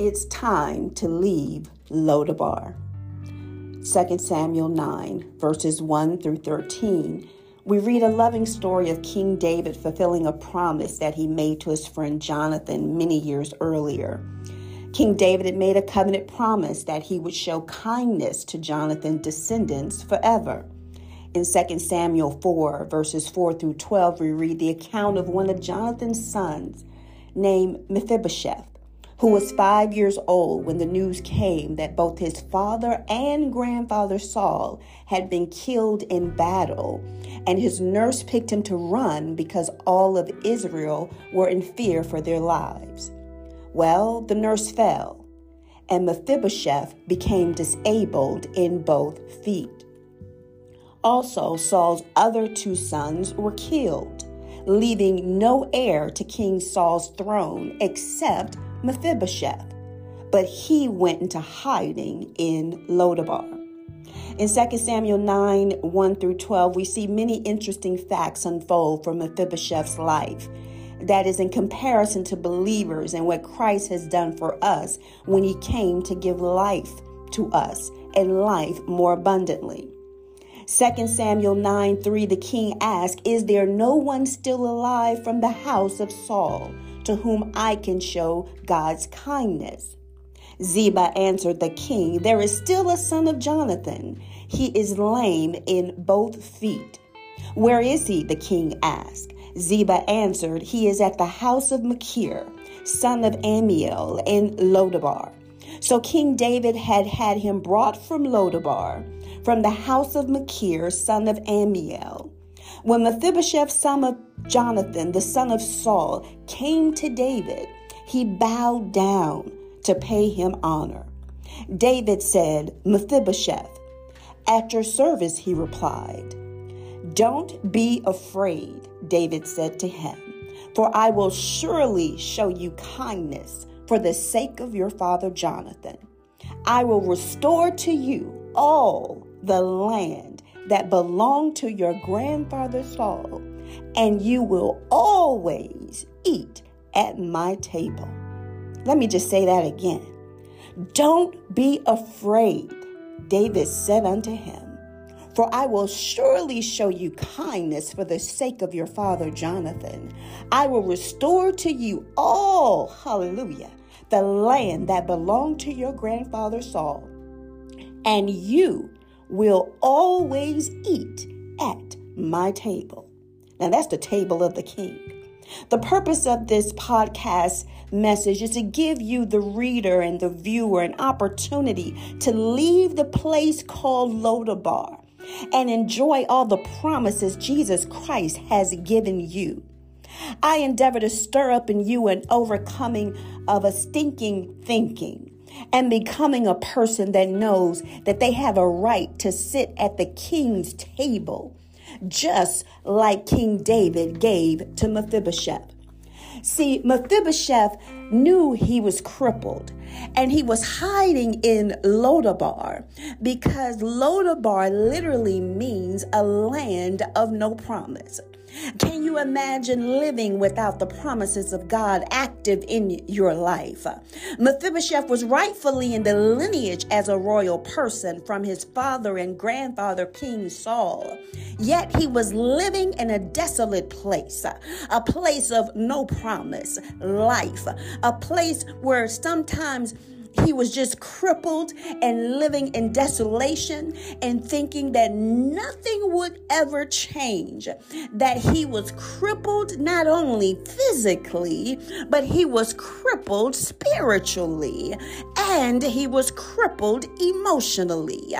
It's time to leave Lodabar. 2 Samuel 9, verses 1 through 13, we read a loving story of King David fulfilling a promise that he made to his friend Jonathan many years earlier. King David had made a covenant promise that he would show kindness to Jonathan's descendants forever. In 2 Samuel 4, verses 4 through 12, we read the account of one of Jonathan's sons named Mephibosheth, who was five years old when the news came that both his father and grandfather Saul had been killed in battle, and his nurse picked him to run because all of Israel were in fear for their lives. Well, the nurse fell, and Mephibosheth became disabled in both feet. Also, Saul's other two sons were killed, leaving no heir to King Saul's throne except Mephibosheth. But he went into hiding in Lodabar. In 2 Samuel 9 1 through 12, we see many interesting facts unfold from Mephibosheth's life. That is in comparison to believers and what Christ has done for us when he came to give life to us and life more abundantly. 2 Samuel 9 3, the king asked, Is there no one still alive from the house of Saul to whom I can show God's kindness? Ziba answered the king, There is still a son of Jonathan. He is lame in both feet. Where is he? the king asked. Ziba answered, He is at the house of Machir, son of Ammiel, in Lodabar. So King David had had him brought from Lodabar from the house of Machir, son of Ammiel. When Mephibosheth, son of Jonathan, the son of Saul, came to David, he bowed down to pay him honor. David said, Mephibosheth, at your service, he replied. Don't be afraid, David said to him, for I will surely show you kindness for the sake of your father Jonathan. I will restore to you all the land that belong to your grandfather Saul, and you will always eat at my table. Let me just say that again. Don't be afraid, David said unto him, for I will surely show you kindness for the sake of your father Jonathan. I will restore to you all, hallelujah, the land that belonged to your grandfather Saul, and you will always eat at my table. Now, that's the table of the king. The purpose of this podcast message is to give you, the reader and the viewer, an opportunity to leave the place called Lodabar and enjoy all the promises Jesus Christ has given you. I endeavor to stir up in you an overcoming of a stinking thinking and becoming a person that knows that they have a right to sit at the king's table, just like King David gave to Mephibosheth. See, Mephibosheth knew he was crippled and he was hiding in Lodabar because Lodabar literally means a land of no promise. Can you imagine living without the promises of God active in your life? Mephibosheth was rightfully in the lineage as a royal person from his father and grandfather, King Saul. Yet he was living in a desolate place, a place of no promise, life, a place where sometimes he was just crippled and living in desolation and thinking that nothing would ever change. That he was crippled not only physically, but he was crippled spiritually and he was crippled emotionally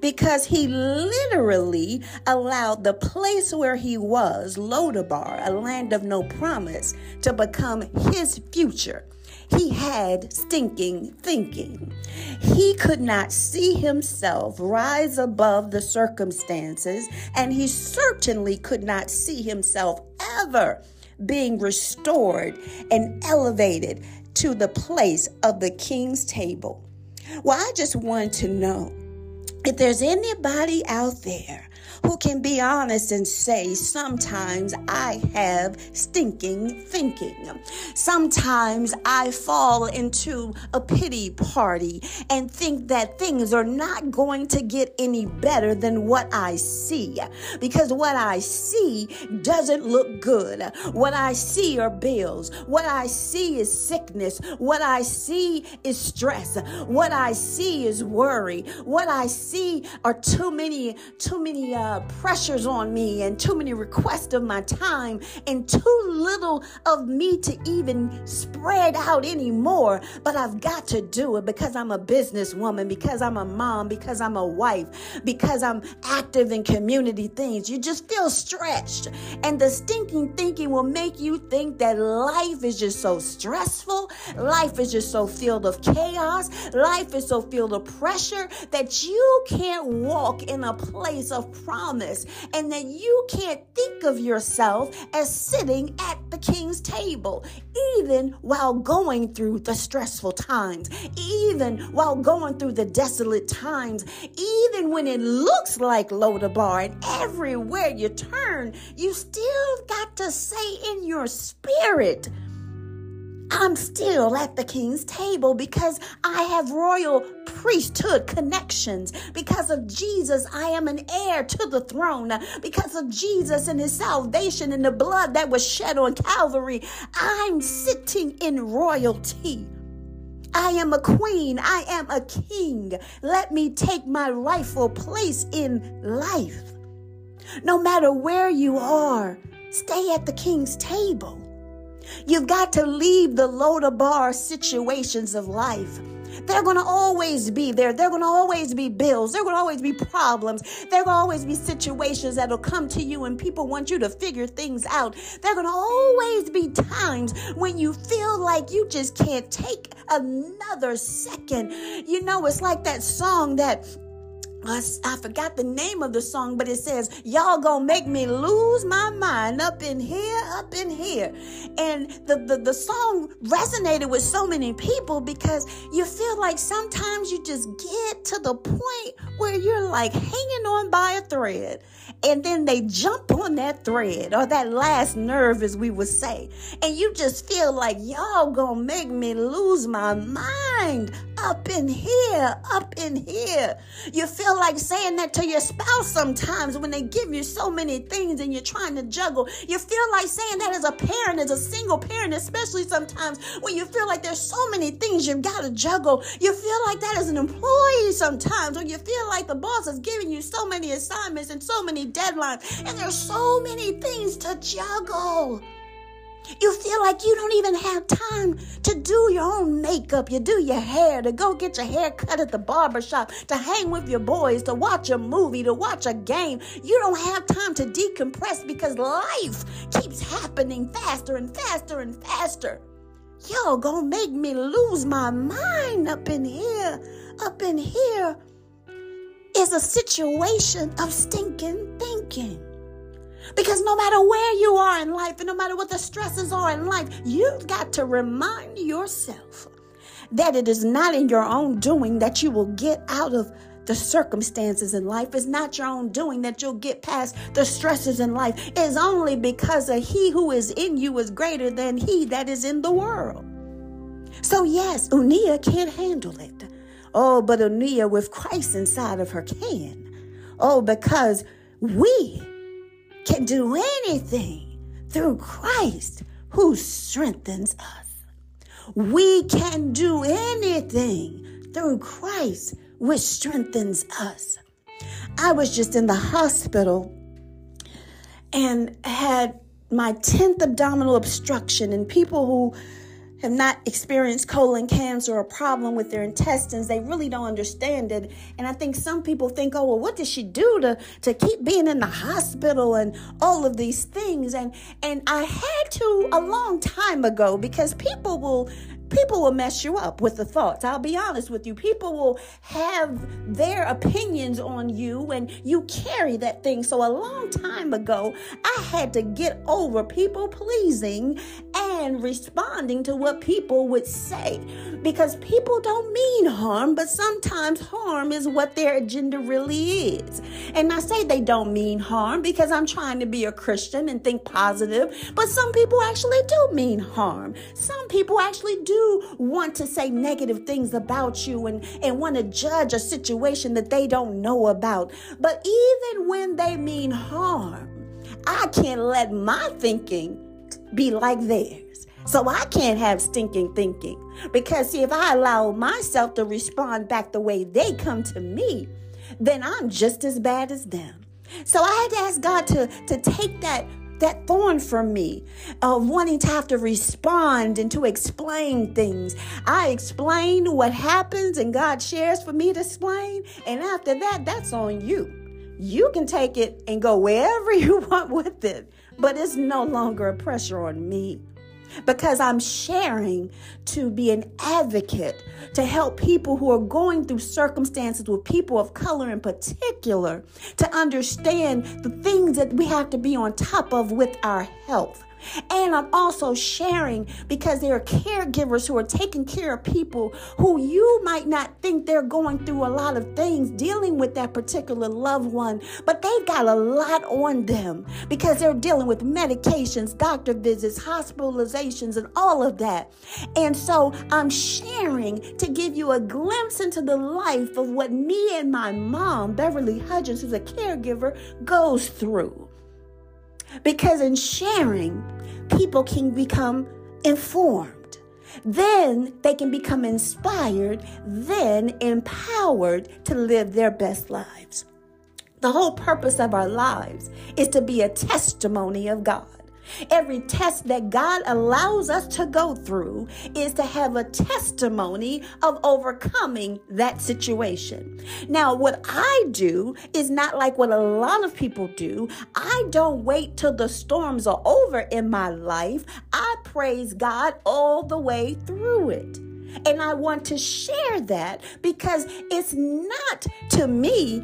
because he literally allowed the place where he was, Lodabar, a land of no promise, to become his future. He had stinking thinking. He could not see himself rise above the circumstances, and he certainly could not see himself ever being restored and elevated to the place of the king's table. Well, I just want to know if there's anybody out there who can be honest and say, sometimes I have stinking thinking. Sometimes I fall into a pity party and think that things are not going to get any better than what I see. Because what I see doesn't look good. What I see are bills. What I see is sickness. What I see is stress. What I see is worry. What I see are too many, too many uh, Uh, pressures on me and too many requests of my time and too little of me to even spread out anymore. But I've got to do it because I'm a businesswoman, because I'm a mom, because I'm a wife, because I'm active in community things. You just feel stretched. And the stinking thinking will make you think that life is just so stressful, life is just so filled of chaos, life is so filled of pressure that you can't walk in a place of promise and that you can't think of yourself as sitting at the king's table, even while going through the stressful times, even while going through the desolate times, even when it looks like Lodabar and everywhere you turn, you still got to say in your spirit, I'm still at the king's table because I have royal priesthood connections. Because of Jesus, I am an heir to the throne. Because of Jesus and his salvation and the blood that was shed on Calvary, I'm sitting in royalty. I am a queen. I am a king. Let me take my rightful place in life. No matter where you are, stay at the king's table. You've got to leave the Lodabar situations of life. They're going to always be there. They're going to always be bills. They're going to always be problems. There will always be situations that'll come to you and people want you to figure things out. There are going to always be times when you feel like you just can't take another second. You know, it's like that song that I, forgot the name of the song, but it says, Y'all gonna make me lose my mind up in here, up in here. And the, the, the song resonated with so many people because you feel like sometimes you just get to the point where you're like hanging on by a thread. And then they jump on that thread or that last nerve, as we would say. And you just feel like, Y'all gonna make me lose my mind up in here, up in here. You feel like saying that to your spouse sometimes when they give you so many things and you're trying to juggle. You feel like saying that as a parent, as a single parent, especially sometimes when you feel like there's so many things you've got to juggle. You feel like that as an employee sometimes, or you feel like the boss is giving you so many assignments and so many deadlines, and there's so many things to juggle. You feel like you don't even have time to do your own makeup. You do your hair, to go get your hair cut at the barber shop, to hang with your boys, to watch a movie, to watch a game. You don't have time to decompress because life keeps happening faster and faster and faster. Y'all gonna make me lose my mind up in here. Up in here is a situation of stinking thinking. Because no matter where you are in life and no matter what the stresses are in life, you've got to remind yourself that it is not in your own doing that you will get out of the circumstances in life. It's not your own doing that you'll get past the stresses in life. It's only because of He who is in you is greater than He that is in the world. So, yes, Unia can't handle it. Oh, but Unia with Christ inside of her can. Oh, because we can do anything through Christ who strengthens us. We can do anything through Christ which strengthens us. I was just in the hospital and had my 10th abdominal obstruction, and people who have not experienced colon cancer or a problem with their intestines, they really don't understand it. And I think some people think, oh, well, what did she do to, to keep being in the hospital and all of these things? And and I had to a long time ago because people will people will mess you up with the thoughts. I'll be honest with you. People will have their opinions on you and you carry that thing. So a long time ago, I had to get over people pleasing and responding to what people would say. Because people don't mean harm, but sometimes harm is what their agenda really is. And I say they don't mean harm because I'm trying to be a Christian and think positive, but some people actually do mean harm. Some people actually do want to say negative things about you and, and want to judge a situation that they don't know about. But even when they mean harm, I can't let my thinking be like theirs. So I can't have stinking thinking. Because see, if I allow myself to respond back the way they come to me, then I'm just as bad as them. So I had to ask God to, to take that that thorn from me of wanting to have to respond and to explain things. I explain what happens and God shares for me to explain. And after that, that's on you. You can take it and go wherever you want with it, but it's no longer a pressure on me because I'm sharing to be an advocate to help people who are going through circumstances with people of color in particular to understand the things that we have to be on top of with our health. And I'm also sharing because there are caregivers who are taking care of people who you might not think they're going through a lot of things dealing with that particular loved one, but they've got a lot on them because they're dealing with medications, doctor visits, hospitalizations, and all of that. And so I'm sharing to give you a glimpse into the life of what me and my mom, Beverly Hudgens, who's a caregiver, goes through. Because in sharing, people can become informed. Then they can become inspired, then empowered to live their best lives. The whole purpose of our lives is to be a testimony of God. Every test that God allows us to go through is to have a testimony of overcoming that situation. Now, what I do is not like what a lot of people do. I don't wait till the storms are over in my life. I praise God all the way through it. And I want to share that because it's not to me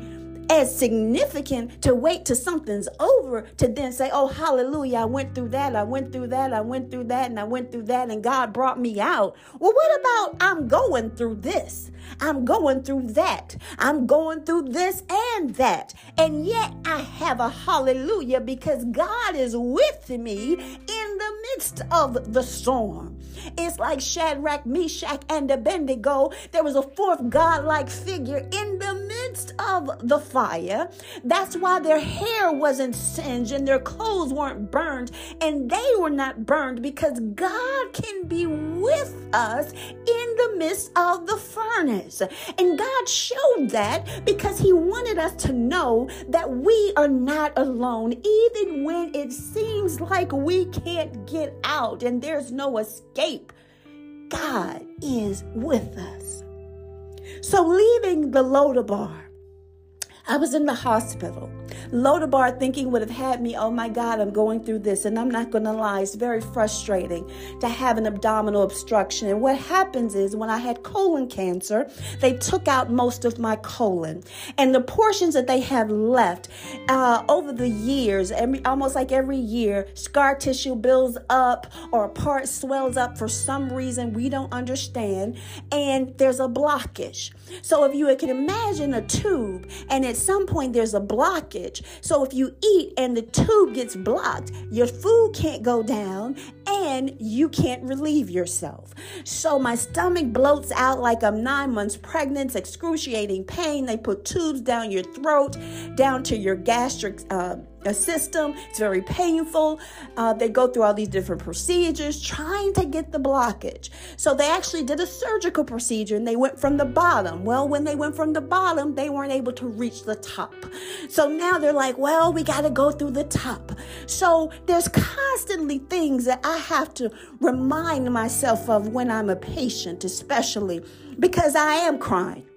as significant to wait till something's over to then say, Oh, hallelujah, I went through that, I went through that, I went through that, and I went through that, and God brought me out. Well, what about I'm going through this? I'm going through that. I'm going through this and that. And yet I have a hallelujah because God is with me in the midst of the storm. It's like Shadrach, Meshach, and Abednego. There was a fourth God-like figure in the midst of the fire. That's why their hair wasn't singed and their clothes weren't burned, and they were not burned because God can be with us in the midst of the furnace. And God showed that because He wanted us to know that we are not alone, even when it seems like we can't get out and there's no escape. God is with us. So, leaving the Lodabar, I was in the hospital. Lodabar thinking would have had me, oh my God, I'm going through this. And I'm not going to lie, it's very frustrating to have an abdominal obstruction. And what happens is when I had colon cancer, they took out most of my colon. And the portions that they have left uh, over the years, every, almost like every year, scar tissue builds up or a part swells up for some reason we don't understand. And there's a blockage. So if you can imagine a tube and at some point there's a blockage. So if you eat and the tube gets blocked, your food can't go down and you can't relieve yourself. So my stomach bloats out like I'm nine months pregnant, excruciating pain. They put tubes down your throat, down to your gastric. Uh, a system. It's very painful. Uh, they go through all these different procedures trying to get the blockage. So they actually did a surgical procedure and they went from the bottom. Well, when they went from the bottom, they weren't able to reach the top. So now they're like, well, we got to go through the top. So there's constantly things that I have to remind myself of when I'm a patient, especially because I am crying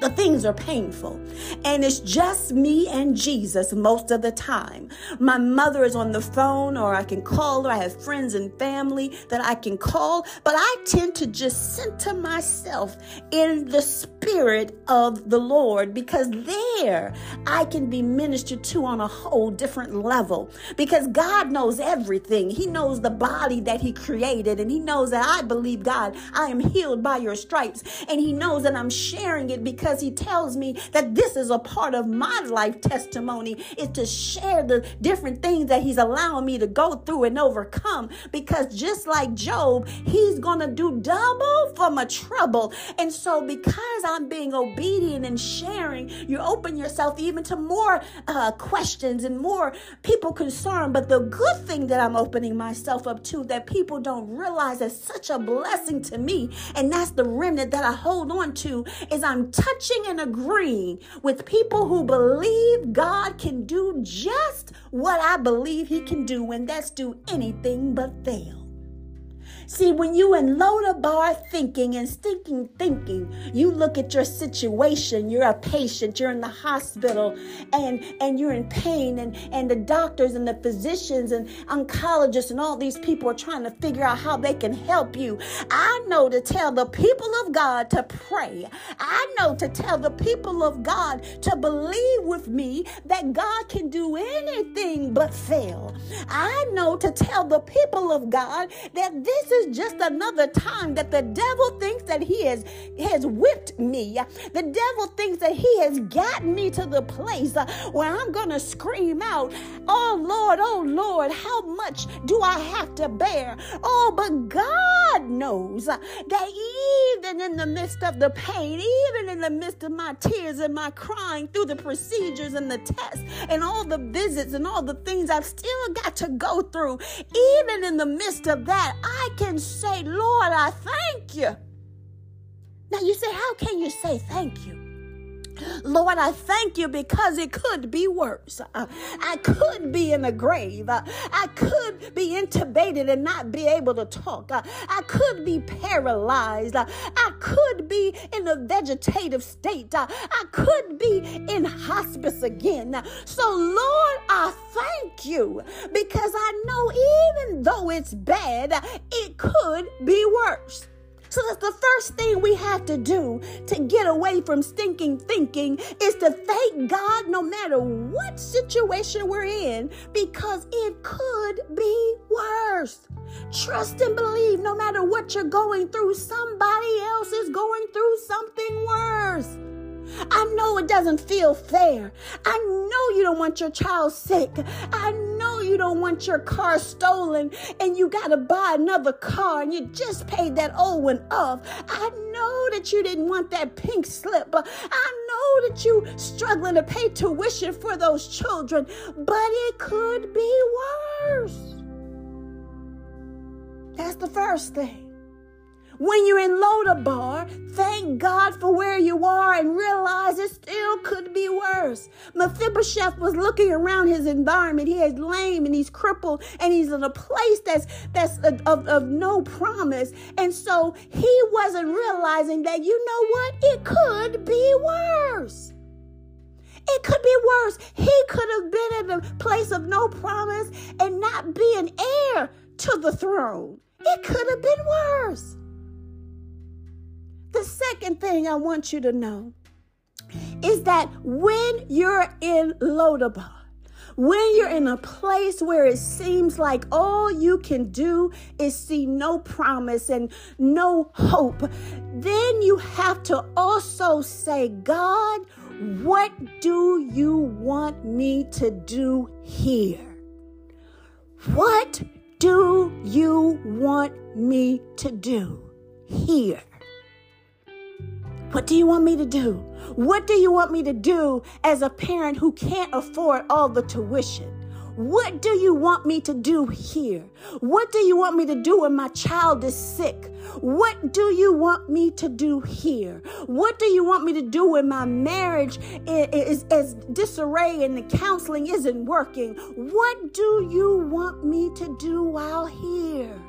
the things are painful. And it's just me and Jesus most of the time. My mother is on the phone, or I can call her. I have friends and family that I can call, but I tend to just center myself in the spirit of the Lord because there I can be ministered to on a whole different level because God knows everything. He knows the body that He created, and He knows that I believe, God, I am healed by your stripes, and He knows that I'm sharing it because because he tells me that this is a part of my life testimony is to share the different things that he's allowing me to go through and overcome. Because just like Job he's going to do double for my trouble. And so because I'm being obedient and sharing you open yourself even to more uh, questions and more people concerned. But the good thing that I'm opening myself up to that people don't realize is such a blessing to me. And that's the remnant that I hold on to is I'm touching touching and agreeing with people who believe God can do just what I believe He can do, and that's do anything but fail. See, when you in Lodabar thinking and stinking thinking, you look at your situation, you're a patient, you're in the hospital, and, and you're in pain, and, and the doctors and the physicians and oncologists and all these people are trying to figure out how they can help you. I know to tell the people of God to pray. I know to tell the people of God to believe with me that God can do anything but fail. I know to tell the people of God that this is just another time that the devil thinks that he has, has whipped me. The devil thinks that he has gotten me to the place uh, where I'm going to scream out, Oh Lord, oh Lord, how much do I have to bear? Oh, but God knows that even in the midst of the pain, even in the midst of my tears and my crying through the procedures and the tests and all the visits and all the things I've still got to go through, even in the midst of that, I can can say, Lord, I thank you. Now you say, how can you say thank you? Lord, I thank you because it could be worse. Uh, I could be in a grave. Uh, I could be intubated and not be able to talk. Uh, I could be paralyzed. I could be in a vegetative state. I could be in hospice again. So, Lord, I you because I know even though it's bad, it could be worse. So that's the first thing we have to do to get away from stinking thinking is to thank God no matter what situation we're in because it could be worse. Trust and believe no matter what you're going through, somebody else is going through something worse. I know it doesn't feel fair. I know you don't want your child sick. I know you don't want your car stolen and you got to buy another car and you just paid that old one off. I know that you didn't want that pink slip. I know that you struggling to pay tuition for those children, but it could be worse. That's the first thing. When you're in Lodabar, thank God for where you are and realize it still could be worse. Mephibosheth was looking around his environment. He is lame and he's crippled and he's in a place that's that's of, of no promise. And so he wasn't realizing that you know what? It could be worse. It could be worse. He could have been in a place of no promise and not be an heir to the throne. It could have been worse. The second thing I want you to know is that when you're in Lodabar, when you're in a place where it seems like all you can do is see no promise and no hope, then you have to also say, God, what do you want me to do here? What do you want me to do here? What do you want me to do? What do you want me to do as a parent who can't afford all the tuition? What do you want me to do here? What do you want me to do when my child is sick? What do you want me to do here? What do you want me to do when my marriage is, is, disarray and the counseling isn't working? What do you want me to do while here?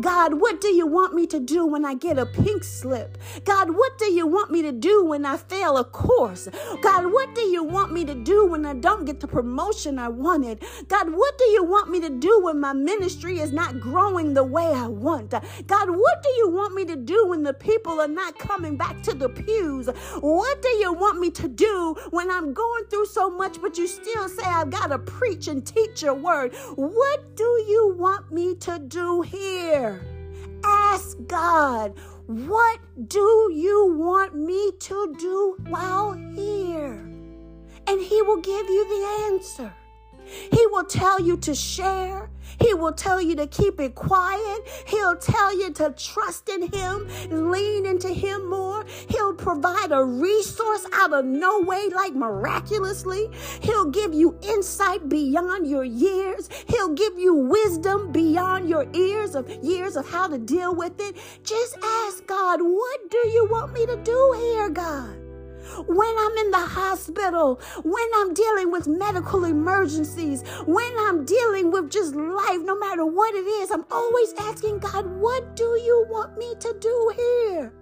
God, what do you want me to do when I get a pink slip? God, what do you want me to do when I fail a course? God, what do you want me to do when I don't get the promotion I wanted? God, what do you want me to do when my ministry is not growing the way I want? God, what do you want me to do when the people are not coming back to the pews? What do you want me to do when I'm going through so much, but you still say I've got to preach and teach your word? What do you want me to do here? Prayer. Ask God, what do you want me to do while here? And He will give you the answer. He will tell you to share. He will tell you to keep it quiet. He'll tell you to trust in Him, lean into Him more. He'll provide a resource out of no way, like miraculously. He'll give you insight beyond your years. He'll give you wisdom beyond your ears of years of how to deal with it. Just ask God, what do you want me to do here, God? When I'm in the hospital, when I'm dealing with medical emergencies, when I'm dealing with just life, no matter what it is, I'm always asking God, what do you want me to do here?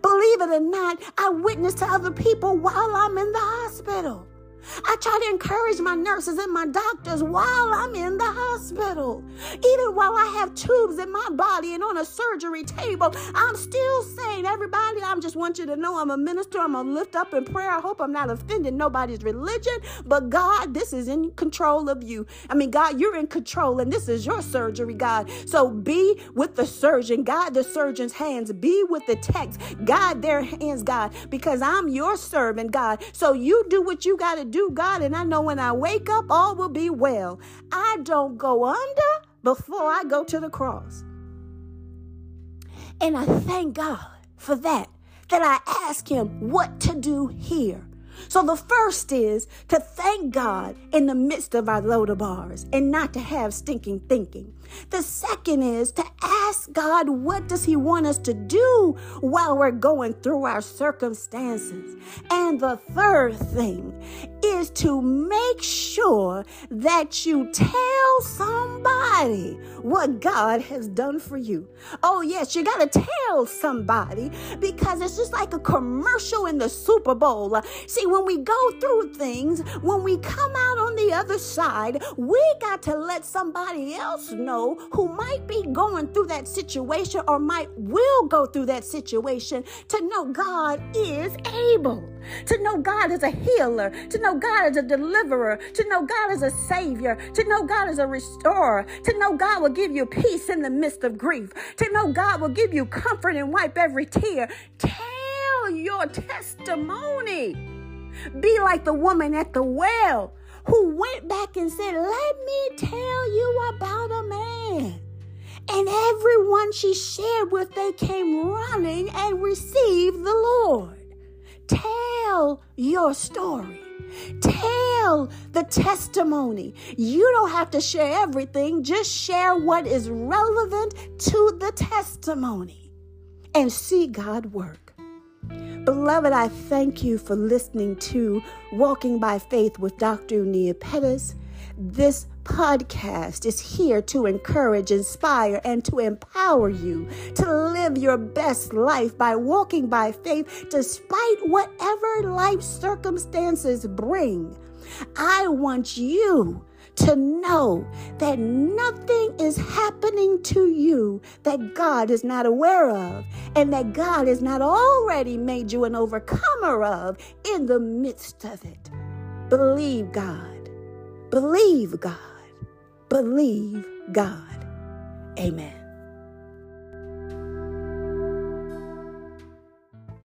Believe it or not, I witness to other people while I'm in the hospital. I try to encourage my nurses and my doctors while I'm in the hospital. Even while I have tubes in my body and on a surgery table, I'm still saying, everybody, I just want you to know I'm a minister. I'm going to lift up in prayer. I hope I'm not offending nobody's religion, but God, this is in control of you. I mean, God, you're in control and this is your surgery, God. So be with the surgeon, God, the surgeon's hands, be with the techs, God, their hands, God, because I'm your servant, God. So you do what you got to do, God, and I know when I wake up, all will be well. I don't go under before I go to the cross. And I thank God for that, that I ask Him what to do here. So the first is to thank God in the midst of our Lodabars and not to have stinking thinking. The second is to ask God, what does He want us to do while we're going through our circumstances? And the third thing is to make sure that you tell somebody what God has done for you. Oh, yes, you got to tell somebody because it's just like a commercial in the Super Bowl. See, when we go through things, when we come out on the other side, we got to let somebody else know know who might be going through that situation or might will go through that situation to know God is able, to know God is a healer, to know God is a deliverer, to know God is a savior, to know God is a restorer, to know God will give you peace in the midst of grief, to know God will give you comfort and wipe every tear. Tell your testimony. Be like the woman at the well who went back and said, Let me tell you about a man. And everyone she shared with, they came running and received the Lord. Tell your story. Tell the testimony. You don't have to share everything, just share what is relevant to the testimony and see God work. Beloved, I thank you for listening to Walking by Faith with Dr. Unia Pettis. This podcast is here to encourage, inspire, and to empower you to live your best life by walking by faith despite whatever life circumstances bring. I want you to know that nothing is happening to you that God is not aware of and that God has not already made you an overcomer of in the midst of it. Believe God. Believe God. Believe God. Amen.